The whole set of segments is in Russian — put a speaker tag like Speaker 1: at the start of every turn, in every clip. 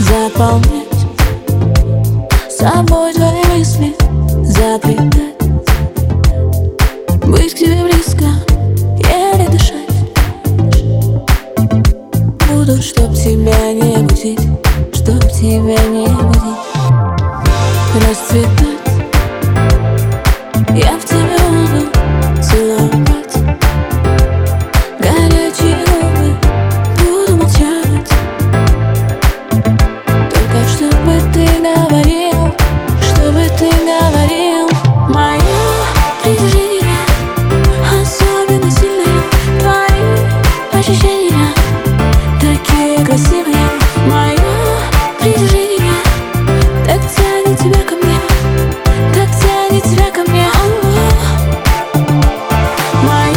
Speaker 1: Заполнять собой твои мысли, запретать Быть к тебе близко, еле дышать. Буду, чтоб тебя не будить, чтоб тебя не будить. Расцветать ощущения. Такие красивые Мое притяжение. Так тянет тебя ко мне Так тянет тебя ко мне. Мое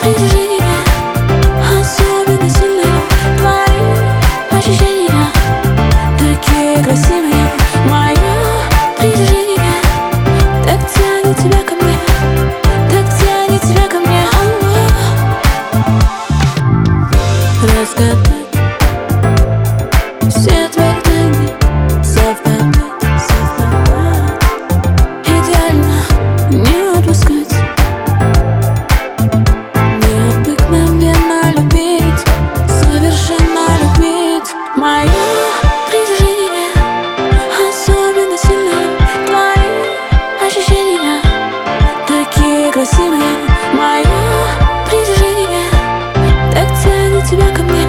Speaker 1: притяжение. разгадать Все твои тайны совпадать, Идеально не отпускать Необыкновенно любить Совершенно любить Мое притяжение Особенно сильно Твои ощущения. Такие красивые. тебя ко мне.